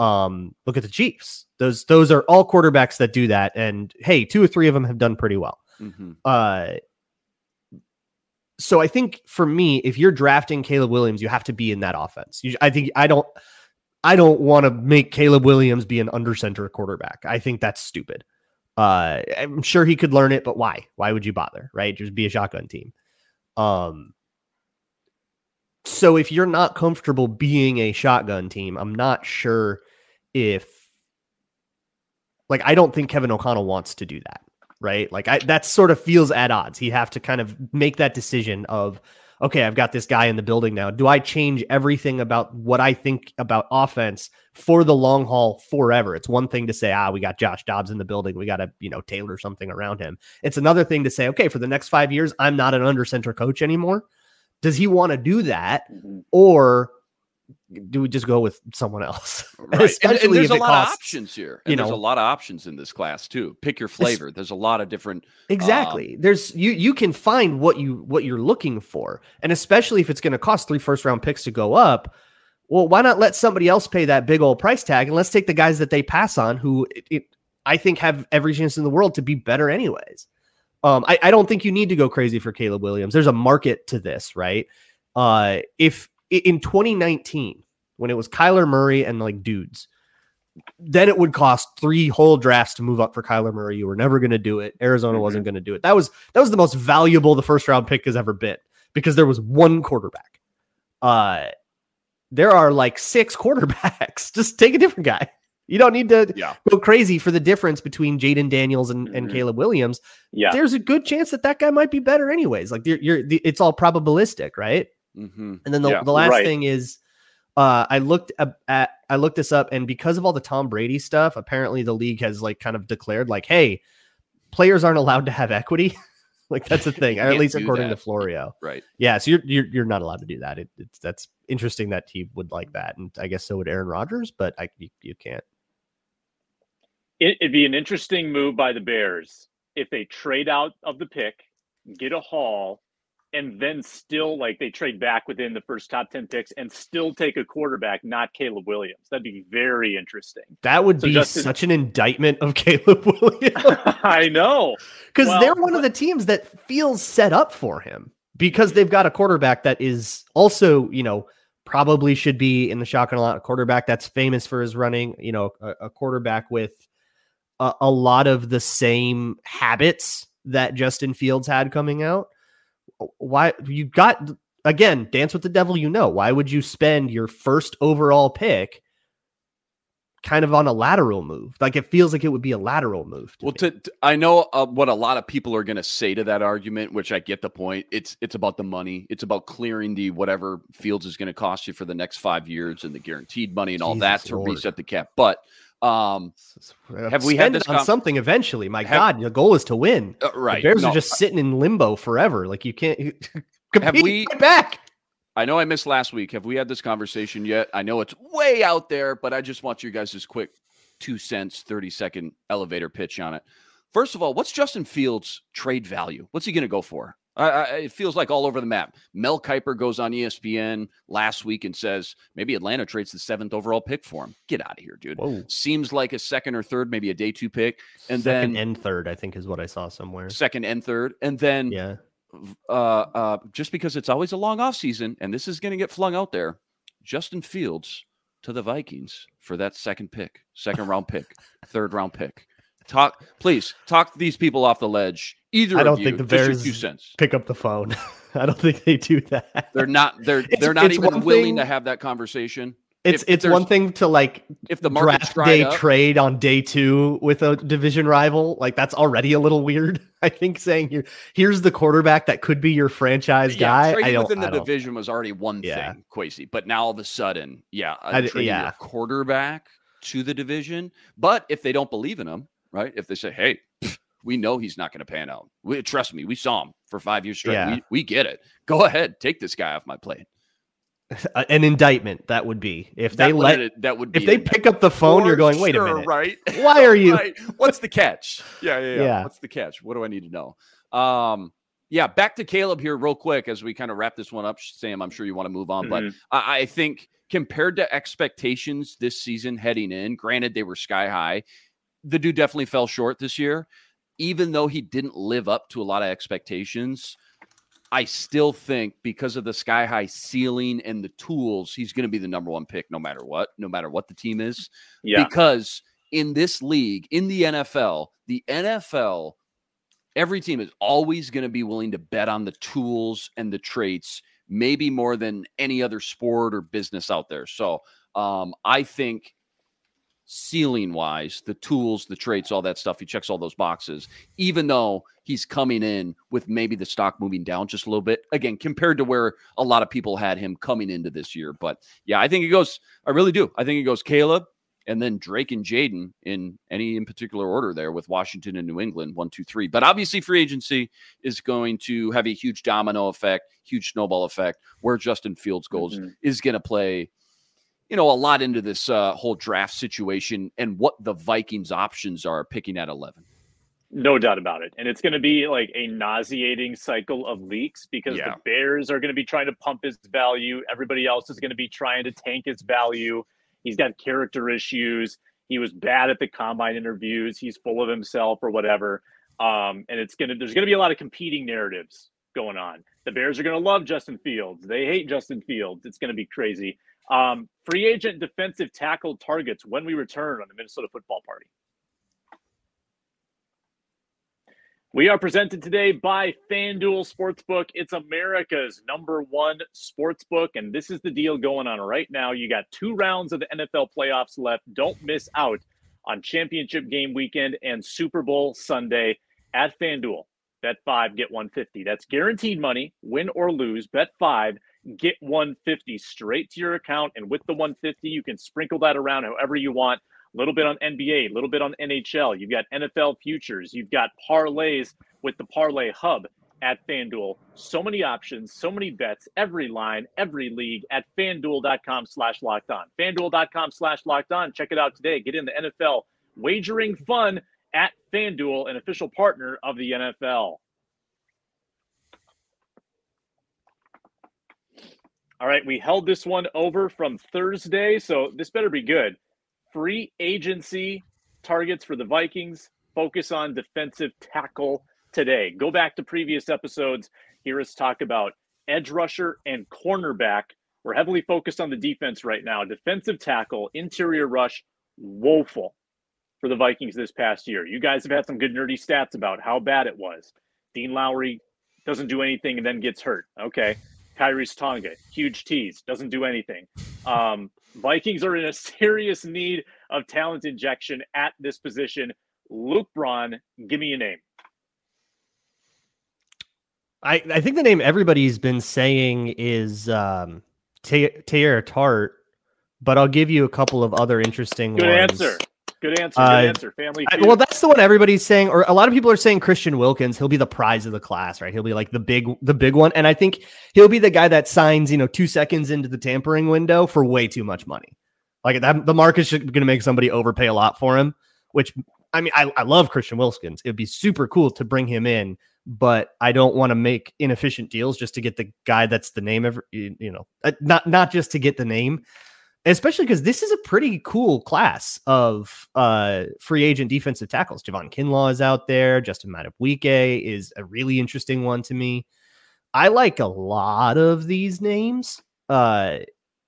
B: um, look at the Chiefs. Those those are all quarterbacks that do that. And hey, two or three of them have done pretty well. Mm-hmm. Uh, so I think for me, if you're drafting Caleb Williams, you have to be in that offense. You, I think I don't I don't want to make Caleb Williams be an under center quarterback. I think that's stupid. Uh, I'm sure he could learn it, but why? Why would you bother? Right? Just be a shotgun team. Um. So if you're not comfortable being a shotgun team, I'm not sure if like I don't think Kevin O'Connell wants to do that right? Like I, that sort of feels at odds. He'd have to kind of make that decision of, okay, I've got this guy in the building now. Do I change everything about what I think about offense for the long haul forever? It's one thing to say, ah, we got Josh Dobbs in the building. We got to, you know, tailor something around him. It's another thing to say, okay, for the next five years, I'm not an under center coach anymore. Does he want to do that? Mm-hmm. Or do we just go with someone else? [LAUGHS]
C: Right. Especially and, and there's a lot costs, of options here. And you know, there's a lot of options in this class too. Pick your flavor. There's a lot of different
B: Exactly. Um, there's you you can find what you what you're looking for. And especially if it's going to cost three first round picks to go up, well, why not let somebody else pay that big old price tag and let's take the guys that they pass on who it, it, I think have every chance in the world to be better anyways. Um, I, I don't think you need to go crazy for Caleb Williams. There's a market to this, right? Uh, if in 2019 when it was Kyler Murray and like dudes, then it would cost three whole drafts to move up for Kyler Murray. You were never going to do it. Arizona mm-hmm. wasn't going to do it. That was that was the most valuable the first round pick has ever been because there was one quarterback. Uh, there are like six [LAUGHS] quarterbacks. Just take a different guy. You don't need to yeah. go crazy for the difference between Jayden Daniels and, mm-hmm. and Caleb Williams.
C: Yeah,
B: there's a good chance that that guy might be better anyways. Like you're, you're the, it's all probabilistic, right?
C: Mm-hmm.
B: And then the, yeah, the last right. thing is uh, I looked at I looked this up, and because of all the Tom Brady stuff, apparently the league has like kind of declared like, hey, players aren't allowed to have equity. [LAUGHS] like that's a [LAUGHS] thing, at least according that. to Florio.
C: Right.
B: Yeah. So you're you're, you're not allowed to do that. It, it's that's interesting that he would like that, and I guess so would Aaron Rodgers, but I you, you can't.
A: It, it'd be an interesting move by the Bears if they trade out of the pick, get a haul, and then still like they trade back within the first top 10 picks and still take a quarterback, not Caleb Williams. That'd be very interesting.
B: That would so be Justin, such an indictment of [LAUGHS] Caleb Williams. [LAUGHS]
A: I know.
B: Because well, they're one of the teams that feels set up for him because they've got a quarterback that is also, you know, probably should be in the shotgun a lot. A quarterback that's famous for his running, you know, a, a quarterback with a, a lot of the same habits that Justin Fields had coming out why you got again dance with the devil you know. Why would you spend your first overall pick kind of on a lateral move? Like it feels like it would be a lateral move
C: to well to, to, i know uh, what a lot of people are going to say to that argument which i get the point. It's it's about the money. It's about clearing the whatever fields is going to cost you for the next five years and the guaranteed money and all Jesus that to Lord. reset the cap. But um,
B: have we had this on com- something eventually? My have, God, the goal is to win. Uh, right, the Bears no, are just sitting in limbo forever. Like you can't [LAUGHS]
C: have we back. I know I missed last week. Have we had this conversation yet? I know it's way out there, but I just want you guys just quick two cents, 30 second elevator pitch on it. First of all, what's Justin Fields' trade value? What's he going to go for? I, I, it feels like all over the map. Mel Kiper goes on ESPN last week and says maybe Atlanta trades the seventh overall pick for him. Get out of here, dude. Whoa. Seems like a second or third, maybe a day two pick, and
B: second
C: then
B: and third, I think is what I saw somewhere.
C: Second and third, and then
B: yeah,
C: uh, uh, just because it's always a long off season, and this is going to get flung out there, Justin Fields to the Vikings for that second pick, second round pick, [LAUGHS] third round pick. Talk, please talk these people off the ledge. Either I don't you, think the Bears two cents.
B: pick up the phone. [LAUGHS] I don't think they do that.
C: They're not. They're it's, they're not even willing thing, to have that conversation.
B: It's if, it's if one thing to like
C: if the
B: draft day up, trade on day two with a division rival, like that's already a little weird. [LAUGHS] I think saying here here's the quarterback that could be your franchise yeah, guy. I don't,
C: within
B: the
C: division was already one yeah. thing, Quasi. But now all of a sudden, yeah, I, yeah. quarterback to the division. But if they don't believe in him, right? If they say, "Hey, we know he's not going to pan out. We, trust me, we saw him for five years straight. Yeah. We, we get it. Go ahead, take this guy off my plate." [LAUGHS]
B: An indictment that would be if that they let
C: it, that would be
B: if they pick up the phone. You're going, wait
C: sure,
B: a minute,
C: right? [LAUGHS]
B: Why are [LAUGHS] you?
C: right. What's the catch? Yeah, yeah, yeah, yeah. What's the catch? What do I need to know? Um, yeah, back to Caleb here, real quick, as we kind of wrap this one up. Sam, I'm sure you want to move on, mm-hmm. but I, I think compared to expectations this season heading in, granted they were sky high, the dude definitely fell short this year. Even though he didn't live up to a lot of expectations, I still think because of the sky high ceiling and the tools, he's going to be the number one pick no matter what, no matter what the team is. Yeah. Because in this league, in the NFL, the NFL, every team is always going to be willing to bet on the tools and the traits, maybe more than any other sport or business out there. So um, I think ceiling wise, the tools, the traits, all that stuff. He checks all those boxes, even though he's coming in with maybe the stock moving down just a little bit. Again, compared to where a lot of people had him coming into this year. But yeah, I think it goes, I really do. I think it goes Caleb and then Drake and Jayden in any in particular order there with Washington and New England, one, two, three. But obviously, free agency is going to have a huge domino effect, huge snowball effect. Where Justin Fields goes mm-hmm. is going to play you know, a lot into this uh, whole draft situation and what the Vikings' options are picking at 11.
A: No doubt about it. And it's going to be like a nauseating cycle of leaks because yeah. the Bears are going to be trying to pump his value. Everybody else is going to be trying to tank his value. He's got character issues. He was bad at the combine interviews. He's full of himself or whatever. Um, and it's going to, there's going to be a lot of competing narratives going on. The Bears are going to love Justin Fields. They hate Justin Fields. It's going to be crazy. Um, free agent defensive tackle targets when we return on the Minnesota Football Party. We are presented today by FanDuel Sportsbook. It's America's number one sportsbook, and this is the deal going on right now. You got two rounds of the NFL playoffs left. Don't miss out on championship game weekend and Super Bowl Sunday at FanDuel. Bet five, get 150. That's guaranteed money, win or lose. Bet five get 150 straight to your account. And with the 150, you can sprinkle that around however you want. A little bit on NBA, a little bit on NHL. You've got NFL futures. You've got parlays with the Parlay Hub at FanDuel. So many options, so many bets, every line, every league at FanDuel.com slash locked on. FanDuel.com slash locked on. Check it out today. Get in the NFL wagering fun at FanDuel, an official partner of the NFL. All right, we held this one over from Thursday, so this better be good. Free agency targets for the Vikings. Focus on defensive tackle today. Go back to previous episodes. Hear us talk about edge rusher and cornerback. We're heavily focused on the defense right now. Defensive tackle, interior rush, woeful for the Vikings this past year. You guys have had some good nerdy stats about how bad it was. Dean Lowry doesn't do anything and then gets hurt. Okay. Khyiris Tonga, huge tease, doesn't do anything. Um, Vikings are in a [LAUGHS] serious need of talent injection at this position. Luke Braun, give me a name.
B: I, I think the name everybody's been saying is um, Tart, but I'll give you a couple of other interesting
A: Good
B: ones.
A: answer. Good answer. Good
B: Uh,
A: answer. Family.
B: I- well, that's the one everybody's saying, or a lot of people are saying Christian Wilkins. He'll be the prize of the class, right? He'll be like the big, the big one, and I think he'll be the guy that signs, you know, two seconds into the tampering window for way too much money. Like that, the market's going to make somebody overpay a lot for him. Which I mean, I, I love Christian Wilkins. It'd be super cool to bring him in, but I don't want to make inefficient deals just to get the guy that's the name of you you know, uh, not not just to get the name especially because this is a pretty cool class of uh, free agent defensive tackles. Javon Kinlaw is out there. Justin Madubuike is a really interesting one to me. I like a lot of these names, uh,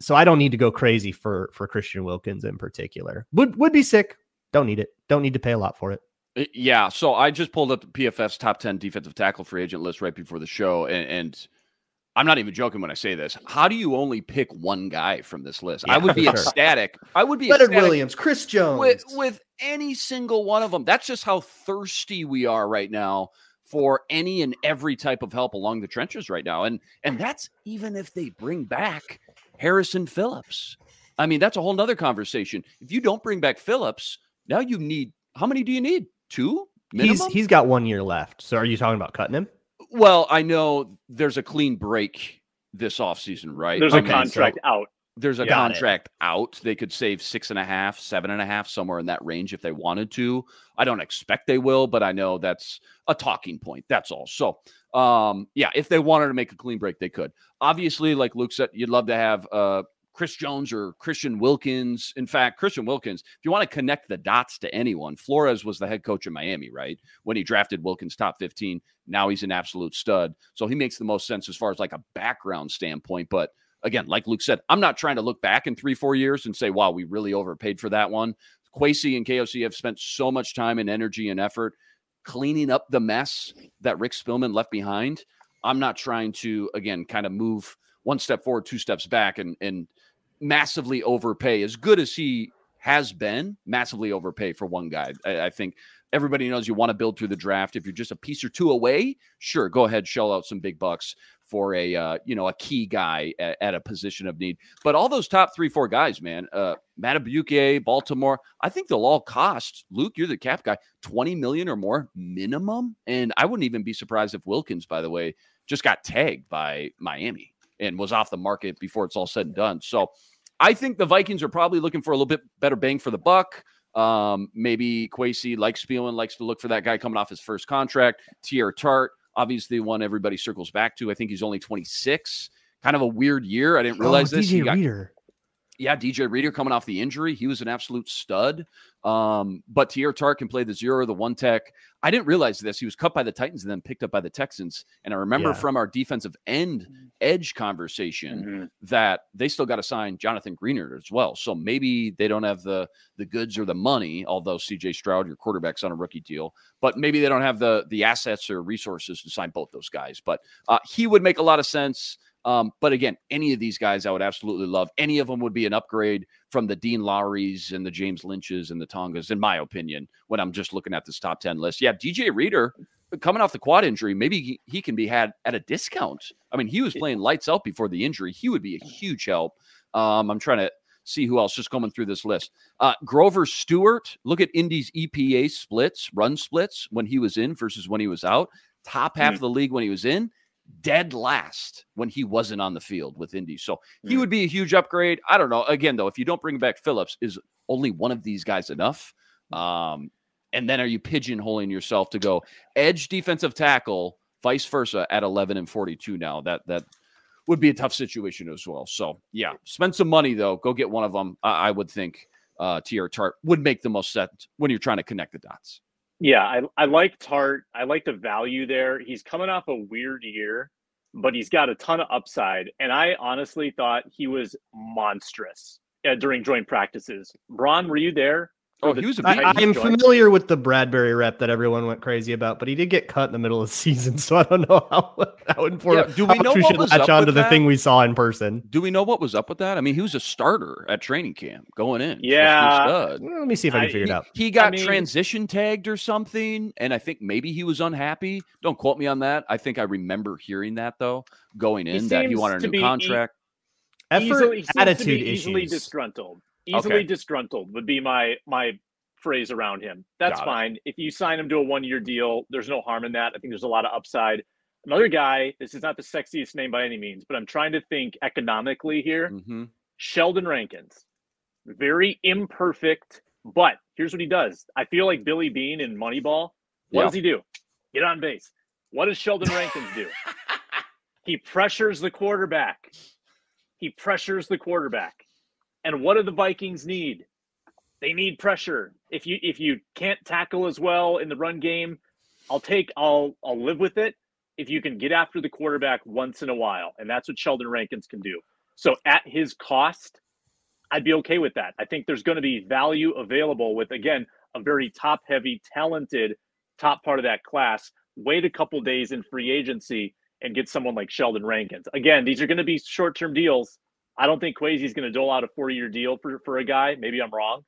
B: so I don't need to go crazy for for Christian Wilkins in particular. Would would be sick. Don't need it. Don't need to pay a lot for it.
C: Uh, Yeah, so I just pulled up the PFF's top 10 defensive tackle free agent list right before the show. And, and I'm not even joking when I say this. How do you only pick one guy from this list? I would be
B: sure.
C: ecstatic. I would be
B: Leonard Williams, Chris Jones.
C: with, with any single one of them. That's just how thirsty we are right now for any and every type of help along the trenches right now. And and that's even if they bring back Harrison Phillips. I mean, that's a whole nother conversation. If you don't bring back Phillips, now you need how many do you need? Two?
B: he's he's got one year left. So are you talking about cutting him?
C: Well, I know there's a clean break this offseason, right?
A: There's
C: I
A: a
C: mean,
A: contract out.
C: There's a
B: Got it.
C: contract out. They could save six and a half, seven and a half, somewhere in that range if they wanted to. I don't expect they will, but I know that's a talking point. That's all. So, um, yeah, if they wanted to make a clean break, they could. Obviously, like Luke said, you'd love to have uh, Chris Jones or Christian Wilkins. In fact, Christian Wilkins, if you want to connect the dots to anyone, Flores was the head coach in Miami, right? When he drafted Wilkins top 15. Now he's an absolute stud. So he makes the most sense as far as like a background standpoint. But again, like Luke said, I'm not trying to look back in three, four years and say, wow, we really overpaid for that one. Quasi and KOC have spent so much time and energy and effort cleaning up the mess that Rick Spielman left behind. I'm not trying to, again, kind of move one step forward, two steps back and, and massively overpay. As good as he has been, massively overpay for one guy. I, I think everybody knows you want to build through the draft. If you're just a piece or two away, sure, go ahead, shell out some big bucks for a uh, you know a key guy at, at, a position of need. But all those top three, four guys, man, uh, Madubuike, Baltimore, I think they'll all cost. Luke, you're the cap guy, twenty million or more minimum, and I wouldn't even be surprised if Wilkins, by the way, just got tagged by Miami and was off the market before it's all said and done. So. I think the Vikings are probably looking for a little bit better bang for the buck. Um, maybe Quasi likes Spielman, likes to look for that guy coming off his first contract. Teair Tart, obviously one everybody circles back to. I think he's only 26. Kind of a weird year. I didn't realize
B: oh,
C: this.
B: DJ
C: got-
B: Reader.
C: yeah, DJ Reader coming off the injury. He was an absolute stud. Um, but Teair Tart can play the zero, the one tech. I didn't realize this. He was cut by the Titans and then picked up by the Texans. And I remember
B: Yeah.
C: from our defensive end edge conversation
A: Mhm.
C: that they still got to sign Jonathan Greenard as well. So maybe they don't have the the goods or the money, although CJ Stroud, your quarterback's on a rookie deal, but maybe they don't have the the assets or resources to sign both those guys. But uh, he would make a lot of sense. Um, but again, any of these guys I would absolutely love. Any of them would be an upgrade from the Dean Lowrys and the James Lynches and the Tongas, in my opinion, when I'm just looking at this top 10 list. Yeah, DJ Reader coming off the quad injury, maybe he, he can be had at a discount. I mean, he was playing lights out before the injury. He would be a huge help. Um, I'm trying to see who else just coming through this list. Uh, Grover Stewart, look at Indy's EPA splits, run splits when he was in versus when he was out. Top half
A: Mm.
C: of the league when he was in, dead last when he wasn't on the field with Indy. So he
A: Mm.
C: would be a huge upgrade. I don't know. Again, though, if you don't bring back Phillips, is only one of these guys enough? Um, and then are you pigeonholing yourself to go edge defensive tackle, vice versa at 11 and 42 now? That that would be a tough situation as well. So yeah, spend some money though. Go get one of them. I, I would think uh, Teair Tart would make the most sense when you're trying to connect the dots.
A: Yeah, I, I like Tart. I like the value there. He's coming off a weird year, but he's got a ton of upside. And I honestly thought he was monstrous uh, during joint practices. Braun, were you there?
C: Oh, he was a
B: I,
C: beast.
B: I'm familiar with the Bradbury rep that everyone went crazy about, but he did get cut in the middle of the [LAUGHS] season, so I don't know how how important.
C: Yeah, do we know
B: much we
C: what was
B: latch
C: up
B: on
C: with
B: to the
C: that?
B: thing we saw in person?
C: Do we know what was up with that? I mean, he was a starter at training camp going in.
A: Yeah.
C: Supposed to be a stud.
B: Well, let me see if I can
A: I-
B: figure it out.
C: he got
A: mean-
C: transition tagged or something, and I think maybe he was unhappy. Don't quote me on that. I think I remember hearing that though, going
A: He
C: in that he wanted a
A: be
C: new
A: e-
C: contract.
B: Effort,
A: easily, he seems to
B: attitude
A: be easily
B: issues.
A: disgruntled. Easily
C: Okay.
A: disgruntled would be my my phrase around him. That's
C: Got it.
A: fine. If you sign him to a one year deal, there's no harm in that. I think there's a lot of upside. Another guy, this is not the sexiest name by any means, but I'm trying to think economically here.
C: hmm
A: Sheldon Rankins. Very imperfect, but here's what he does. I feel like Billy Beane in Moneyball. What
C: Yeah.
A: does he do? Get on base. What does Sheldon Rankins do? [LAUGHS] he pressures the quarterback. He pressures the quarterback. And what do the Vikings need? They need pressure. If you if you can't tackle as well in the run game, I'll take I'll I'll live with it if you can get after the quarterback once in a while. And that's what Sheldon Rankins can do. So at his cost, I'd be okay with that. I think there's going to be value available with again a very top heavy, talented top part of that class. Wait a couple days in free agency and get someone like Sheldon Rankins. Again, these are going to be short term deals. I don't think Quasi's going to dole out a four year deal for, for a guy. Maybe I'm wrong,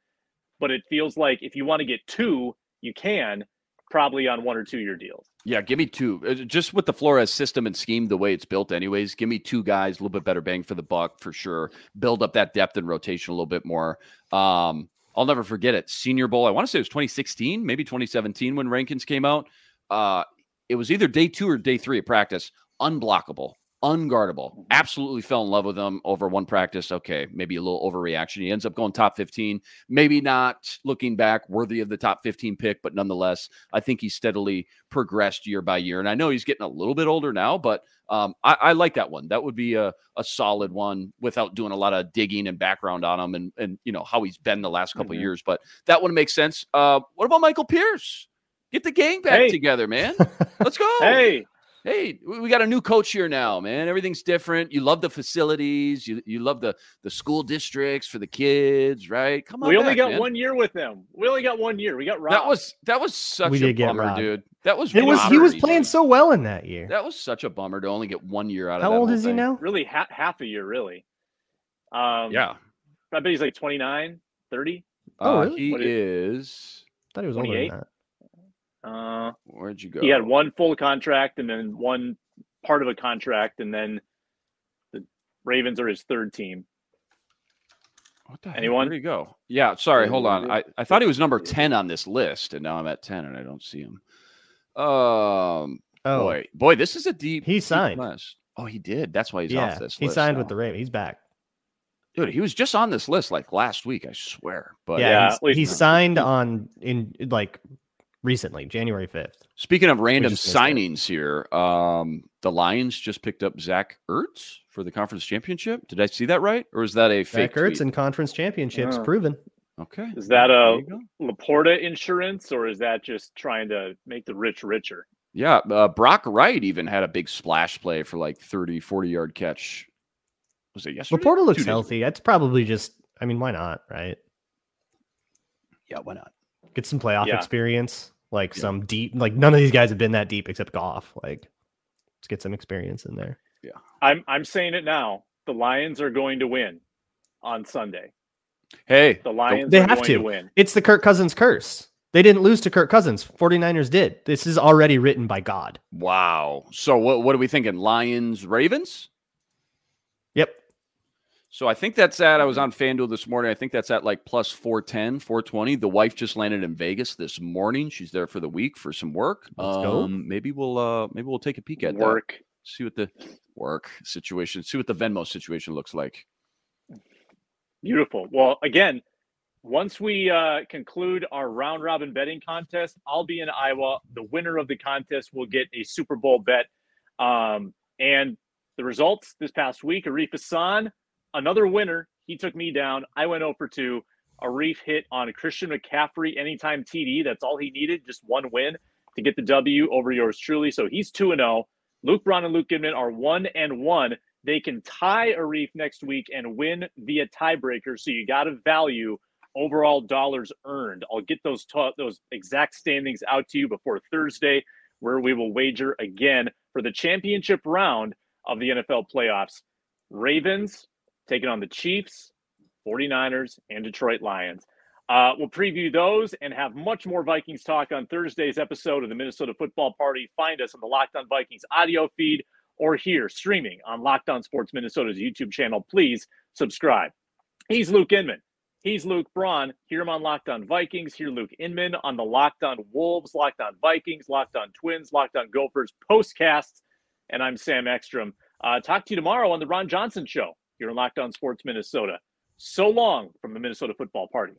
A: but it feels like if you want to get two, you can probably on one or two year deals.
C: Yeah, give me two. Uh, Just with the Flores system and scheme, the way it's built, anyways. Give me two guys, a little bit better bang for the buck for sure. Build up that depth and rotation a little bit more. Um, I'll never forget it. Senior Bowl. I want to say it was 2016, maybe 2017 when Rankins came out. Uh, it was either day two or day three of practice. Unblockable, unguardable. Absolutely fell in love with him over one practice. Okay, maybe a little overreaction. He ends up going top 15. Maybe not looking back worthy of the top 15 pick, but nonetheless, I think he steadily progressed year by year. And I know he's getting a little bit older now, but um, I, I like that one. That would be a, a solid one without doing a lot of digging and background on him and, and you know how he's been the last couple
A: Mhm.
C: years. But that one makes sense. Uh, what about Michael Pierce? Get the gang back
A: Hey.
C: together, man. [LAUGHS] Let's go.
A: Hey,
C: Hey, we we got a new coach here now, man. Everything's different. You love the facilities. You you love the the school districts for the kids, right? Come on.
A: we only
C: back,
A: got
C: man.
A: one year with them. We only got one year. We got robbed.
C: That was that was such
B: We
C: a bummer, dude. That was
B: It was he was playing
C: dude.
B: so well in that year.
C: That was such a bummer to only get one year out of that.
B: How old
C: whole
B: is he
C: thing.
B: now?
A: really ha- half a year, really. Um,
C: Yeah.
A: I bet he's like 29, 30.
B: Oh,
C: Uh,
B: really?
C: He
A: What
C: is.
B: I thought he was older than that.
A: Uh,
C: Where'd you go?
A: he had one full contract and then one part of a contract, and then the Ravens are his third team.
C: What the heck?
A: Anyone?
C: Where'd he go? Yeah. Sorry. Hold on. I, I thought he was number ten on this list, and now I'm at ten, and I don't see him. Um.
B: Oh,
C: Boy, boy, this is a deep.
B: He
C: deep
B: signed.
C: Oh, he did. That's why he's
B: yeah,
C: off this.
B: he
C: list
B: signed
C: now.
B: with the Ravens. He's back.
C: dude. He was just on this list like last week. I swear. But
B: yeah,
A: yeah,
B: he's-
A: at least-
B: he signed on in like recently, January fifth.
C: Speaking of random
B: just missed it.
C: signings here, um, the Lions just picked up Zach Ertz for the conference championship. Did I see that right, or is that a fake
B: Zach Ertz
C: tweet?
B: in conference championships
A: Yeah.
B: proven.
C: Okay,
A: Is that a
C: you go.
A: LaPorta insurance, or is that just trying to make the rich richer?
C: yeah? Uh, Brock Wright even had a big splash play for like 30, 40 yard catch. Was it yesterday?
B: LaPorta
C: Two
B: looks
C: days
B: healthy. That's probably just. I mean, why not? Right?
C: Yeah, why not?
B: Get some playoff
A: Yeah.
B: experience. Like
C: Yeah.
B: some deep. Like none of these guys have been that deep except Goff. Like, let's get some experience in there. Yeah.
A: I'm I'm saying it now. The Lions are going to win on Sunday.
C: Hey,
A: The Lions
B: They
A: are
B: have
A: going
B: to.
A: to win.
B: It's the Kirk Cousins curse. They didn't lose to Kirk Cousins. 49ers did. This is already written by God.
C: wow. So what? What are we thinking? Lions, Ravens.
B: Yep.
C: So I think that's at, I was on FanDuel this morning. I think that's at like plus 410, 420. The wife just landed in Vegas this morning. She's there for the week for some work.
B: Let's go.
C: um, Maybe we'll, uh, maybe we'll take a peek at that.
A: Work.
C: See what the work situation, see what the Venmo situation looks like.
A: Beautiful. Well, again, once we uh, conclude our round robin betting contest, I'll be in Iowa. The winner of the contest will get a Super Bowl bet. Um, and the results this past week, Arif Hassan, another winner. He took me down. I went 0 for 2. Arif hit on Christian McCaffrey anytime TD. That's all he needed, just one win to get the W over yours truly. So he's 2 and 0. Luke Brown and Luke Inman are 1 and 1. They can tie Arif next week and win via tiebreaker. So you got to value overall dollars earned. I'll get those ta- those exact standings out to you before Thursday, where we will wager again for the championship round of the NFL playoffs. Ravens taking on the Chiefs, 49ers, and Detroit Lions. Uh, we'll preview those and have much more Vikings talk on Thursday's episode of the Minnesota Football Party. Find us on the Locked On Vikings audio feed or here streaming on Locked On Sports Minnesota's YouTube channel. Please subscribe. He's Luke Inman. He's Luke Braun. Hear him on Locked On Vikings. Hear Luke Inman on the Locked On Wolves, Locked On Vikings, Locked On Twins, Locked On Gophers postcasts. And I'm Sam Ekstrom. Uh, talk to you tomorrow on the Ron Johnson Show on Locked On Sports Minnesota. So long from the Minnesota Football Party.